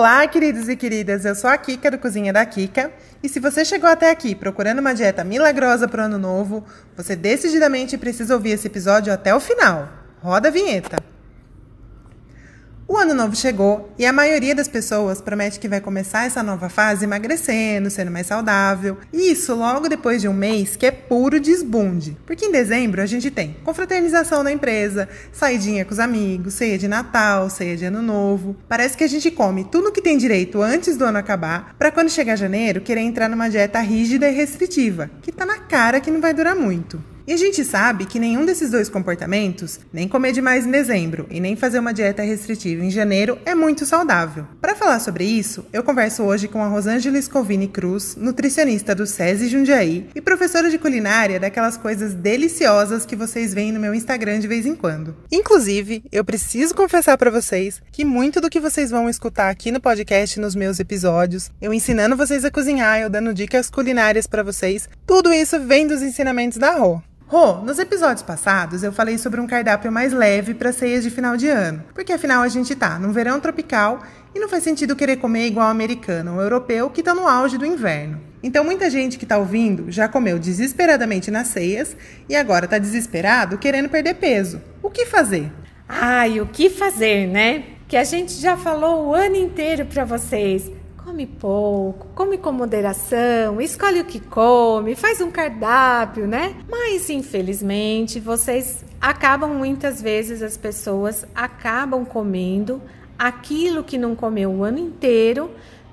Olá, queridos e queridas. Eu sou a Kika do Cozinha da Kika. E se você chegou até aqui procurando uma dieta milagrosa para o ano novo, você decididamente precisa ouvir esse episódio até o final. Roda a vinheta. O ano novo chegou e a maioria das pessoas promete que vai começar essa nova fase emagrecendo, sendo mais saudável. E isso logo depois de um mês que é puro desbunde. Porque em dezembro a gente tem confraternização na empresa, saidinha com os amigos, ceia de Natal, ceia de Ano Novo. Parece que a gente come tudo que tem direito antes do ano acabar, para quando chegar janeiro querer entrar numa dieta rígida e restritiva, que tá na cara que não vai durar muito. E a gente sabe que nenhum desses dois comportamentos, nem comer demais em dezembro e nem fazer uma dieta restritiva em janeiro, é muito saudável. Para falar sobre isso, eu converso hoje com a Rosângela Scovini Cruz, nutricionista do SESI Jundiaí e professora de culinária daquelas coisas deliciosas que vocês veem no meu Instagram de vez em quando. Inclusive, eu preciso confessar para vocês que muito do que vocês vão escutar aqui no podcast nos meus episódios, eu ensinando vocês a cozinhar, eu dando dicas culinárias para vocês, tudo isso vem dos ensinamentos da Rô. Rô, nos episódios passados eu falei sobre um cardápio mais leve para ceias de final de ano, porque afinal a gente tá num verão tropical e não faz sentido querer comer igual americano ou europeu que tá no auge do inverno. Então muita gente que tá ouvindo já comeu desesperadamente nas ceias e agora tá desesperado querendo perder peso. O que fazer? Ai, o que fazer, né? Que a gente já falou o ano inteiro para vocês. Come pouco, come com moderação, escolhe o que come, faz um cardápio, né? Mas infelizmente vocês acabam muitas vezes as pessoas acabam comendo aquilo que não comeu o ano inteiro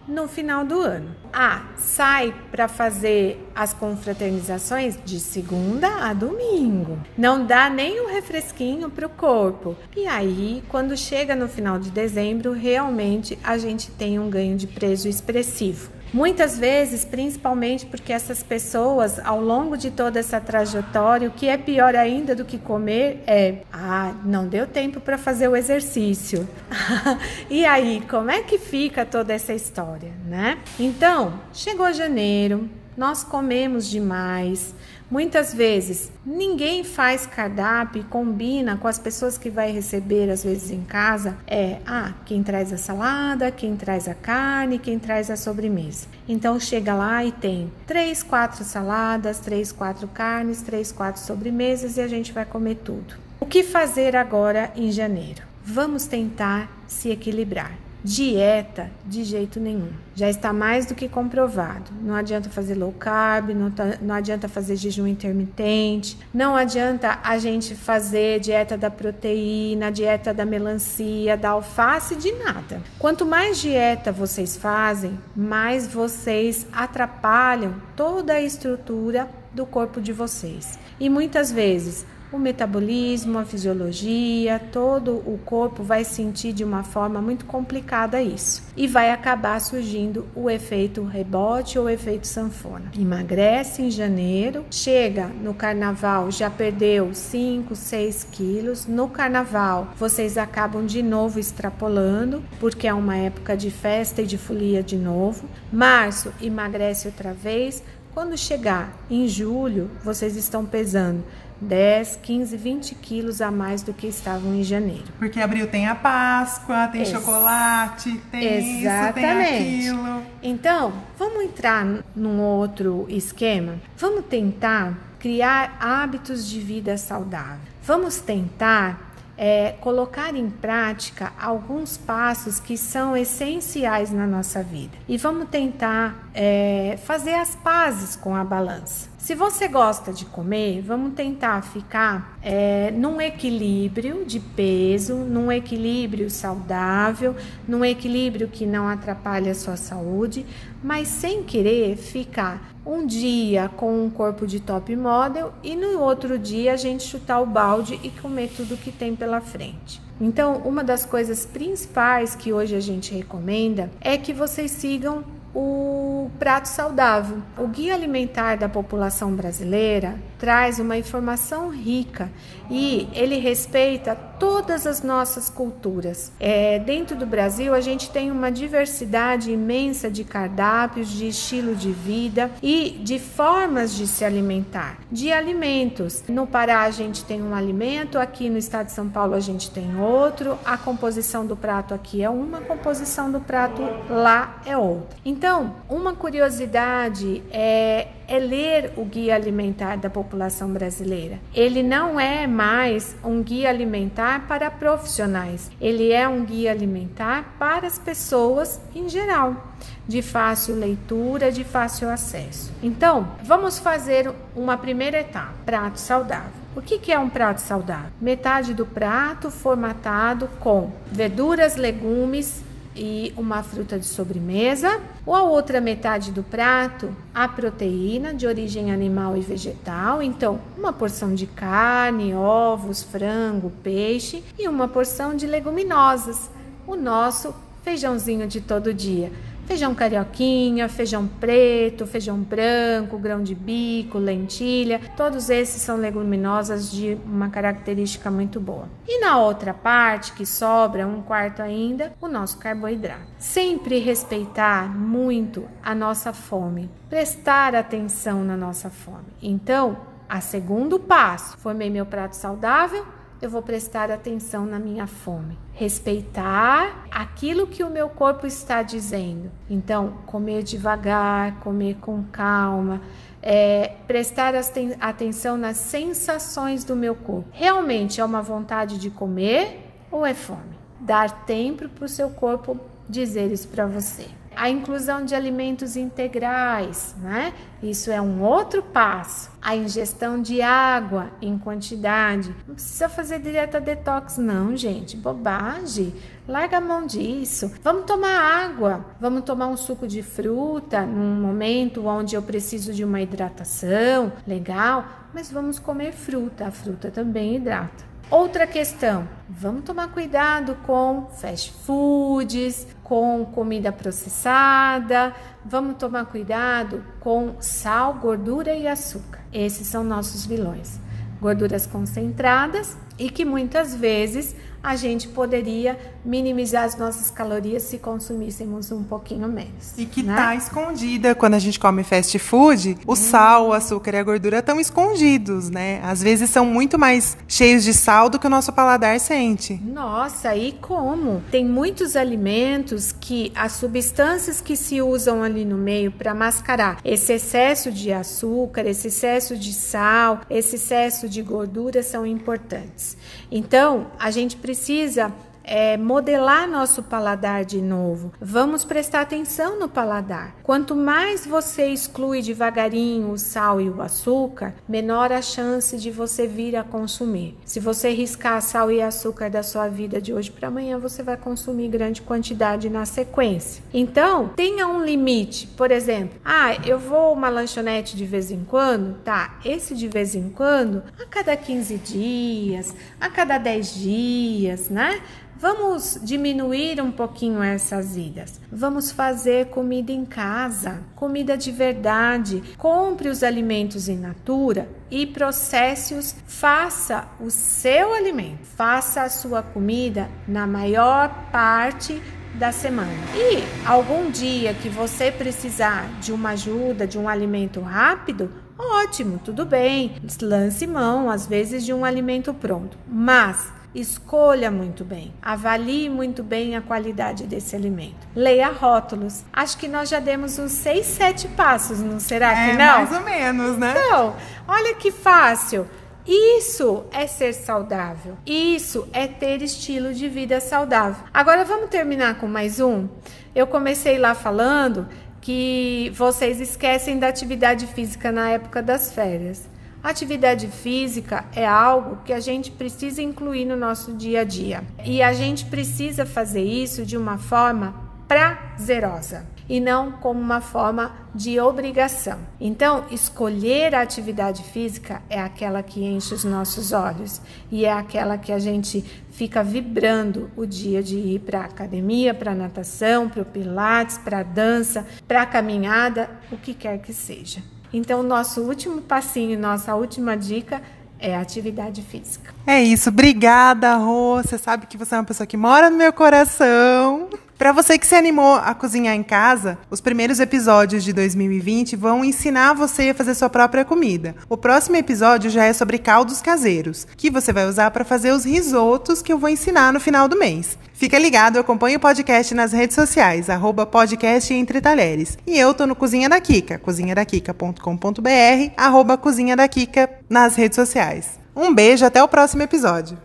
no final do ano. Ah, sai para fazer as confraternizações de segunda a domingo. Não dá nem um refresquinho para o corpo. E aí, quando chega no final de dezembro, realmente a gente tem um ganho de peso expressivo. Muitas vezes, principalmente porque essas pessoas, ao longo de toda essa trajetória, o que é pior ainda do que comer é: ah, não deu tempo para fazer o exercício. e aí, como é que fica toda essa história, né? Então, chegou janeiro, nós comemos demais. Muitas vezes ninguém faz cardápio e combina com as pessoas que vai receber às vezes em casa. É, ah, quem traz a salada, quem traz a carne, quem traz a sobremesa. Então chega lá e tem três, quatro saladas, três, quatro carnes, três, quatro sobremesas e a gente vai comer tudo. O que fazer agora em janeiro? Vamos tentar se equilibrar. Dieta, de jeito nenhum. Já está mais do que comprovado. Não adianta fazer low carb, não, tá, não adianta fazer jejum intermitente, não adianta a gente fazer dieta da proteína, dieta da melancia, da alface, de nada. Quanto mais dieta vocês fazem, mais vocês atrapalham toda a estrutura do corpo de vocês. E muitas vezes o metabolismo, a fisiologia, todo o corpo vai sentir de uma forma muito complicada isso. E vai acabar surgindo o efeito rebote ou efeito sanfona. Emagrece em janeiro, chega no carnaval, já perdeu 5, 6 quilos. No carnaval, vocês acabam de novo extrapolando, porque é uma época de festa e de folia de novo. Março, emagrece outra vez. Quando chegar em julho, vocês estão pesando 10, 15, 20 quilos a mais do que estavam em janeiro. Porque abril tem a Páscoa, tem Ex chocolate, tem Exatamente. isso, tem aquilo. Então, vamos entrar num outro esquema? Vamos tentar criar hábitos de vida saudável. Vamos tentar é, colocar em prática alguns passos que são essenciais na nossa vida. E vamos tentar é, fazer as pazes com a balança. Se você gosta de comer, vamos tentar ficar é, num equilíbrio de peso, num equilíbrio saudável, num equilíbrio que não atrapalhe a sua saúde, mas sem querer ficar um dia com um corpo de top model e no outro dia a gente chutar o balde e comer tudo que tem pela frente. Então, uma das coisas principais que hoje a gente recomenda é que vocês sigam o prato saudável. O Guia Alimentar da População Brasileira traz uma informação rica e ele respeita todas as nossas culturas. É, dentro do Brasil, a gente tem uma diversidade imensa de cardápios, de estilo de vida e de formas de se alimentar, de alimentos. No Pará, a gente tem um alimento, aqui no estado de São Paulo, a gente tem outro. A composição do prato aqui é uma, a composição do prato lá é outra. Então, uma curiosidade é é ler o guia alimentar da população brasileira. Ele não é mais um guia alimentar para profissionais, ele é um guia alimentar para as pessoas em geral, de fácil leitura, de fácil acesso. Então, vamos fazer uma primeira etapa: prato saudável. O que é um prato saudável? Metade do prato formatado com verduras, legumes, e uma fruta de sobremesa, ou a outra metade do prato, a proteína de origem animal e vegetal, então uma porção de carne, ovos, frango, peixe e uma porção de leguminosas, o nosso feijãozinho de todo dia feijão carioquinha, feijão preto, feijão branco, grão de bico, lentilha, todos esses são leguminosas de uma característica muito boa. E na outra parte, que sobra um quarto ainda, o nosso carboidrato. Sempre respeitar muito a nossa fome, prestar atenção na nossa fome. Então, a segundo passo, formei meu prato saudável, eu vou prestar atenção na minha fome, respeitar aquilo que o meu corpo está dizendo. Então, comer devagar, comer com calma, é, prestar atenção nas sensações do meu corpo. Realmente é uma vontade de comer ou é fome? Dar tempo para o seu corpo dizer isso para você a inclusão de alimentos integrais, né? Isso é um outro passo. A ingestão de água em quantidade. Não precisa fazer dieta detox, não, gente. Bobagem. Larga a mão disso. Vamos tomar água. Vamos tomar um suco de fruta num momento onde eu preciso de uma hidratação. Legal. Mas vamos comer fruta. A fruta também hidrata. Outra questão, vamos tomar cuidado com fast foods, com comida processada, vamos tomar cuidado com sal, gordura e açúcar. Esses são nossos vilões. Gorduras concentradas e que muitas vezes a gente poderia minimizar as nossas calorias se consumíssemos um pouquinho menos. E que né? tá escondida quando a gente come fast food, o hum. sal, o açúcar e a gordura estão escondidos, né? Às vezes são muito mais cheios de sal do que o nosso paladar sente. Nossa, e como? Tem muitos alimentos que as substâncias que se usam ali no meio para mascarar esse excesso de açúcar, esse excesso de sal, esse excesso de gordura são importantes. Então, a gente precisa é, modelar nosso paladar de novo. Vamos prestar atenção no paladar. Quanto mais você exclui devagarinho o sal e o açúcar, menor a chance de você vir a consumir. Se você riscar sal e açúcar da sua vida de hoje para amanhã, você vai consumir grande quantidade na sequência. Então, tenha um limite. Por exemplo, ah, eu vou uma lanchonete de vez em quando, tá? Esse de vez em quando, a cada 15 dias, a cada 10 dias, né? Vamos diminuir um pouquinho essas idas. Vamos fazer comida em casa, comida de verdade. Compre os alimentos em natura e processe-os. Faça o seu alimento, faça a sua comida na maior parte da semana. E algum dia que você precisar de uma ajuda, de um alimento rápido, ótimo, tudo bem. Lance mão, às vezes, de um alimento pronto. Mas Escolha muito bem, avalie muito bem a qualidade desse alimento. Leia rótulos. Acho que nós já demos uns seis, sete passos, não será é, que não? Mais ou menos, né? Então, olha que fácil. Isso é ser saudável. Isso é ter estilo de vida saudável. Agora vamos terminar com mais um. Eu comecei lá falando que vocês esquecem da atividade física na época das férias. Atividade física é algo que a gente precisa incluir no nosso dia a dia. E a gente precisa fazer isso de uma forma prazerosa e não como uma forma de obrigação. Então, escolher a atividade física é aquela que enche os nossos olhos e é aquela que a gente fica vibrando o dia de ir para a academia, para natação, para o pilates, para dança, para caminhada, o que quer que seja. Então, nosso último passinho, nossa última dica é atividade física. É isso. Obrigada, Rô. Você sabe que você é uma pessoa que mora no meu coração. Para você que se animou a cozinhar em casa, os primeiros episódios de 2020 vão ensinar você a fazer sua própria comida. O próximo episódio já é sobre caldos caseiros, que você vai usar para fazer os risotos que eu vou ensinar no final do mês. Fica ligado, acompanhe o podcast nas redes sociais, arroba podcast Entre Talheres. E eu tô no Cozinha da Kika, cozinhadakika.com.br, arroba Cozinha da Kika nas redes sociais. Um beijo, até o próximo episódio.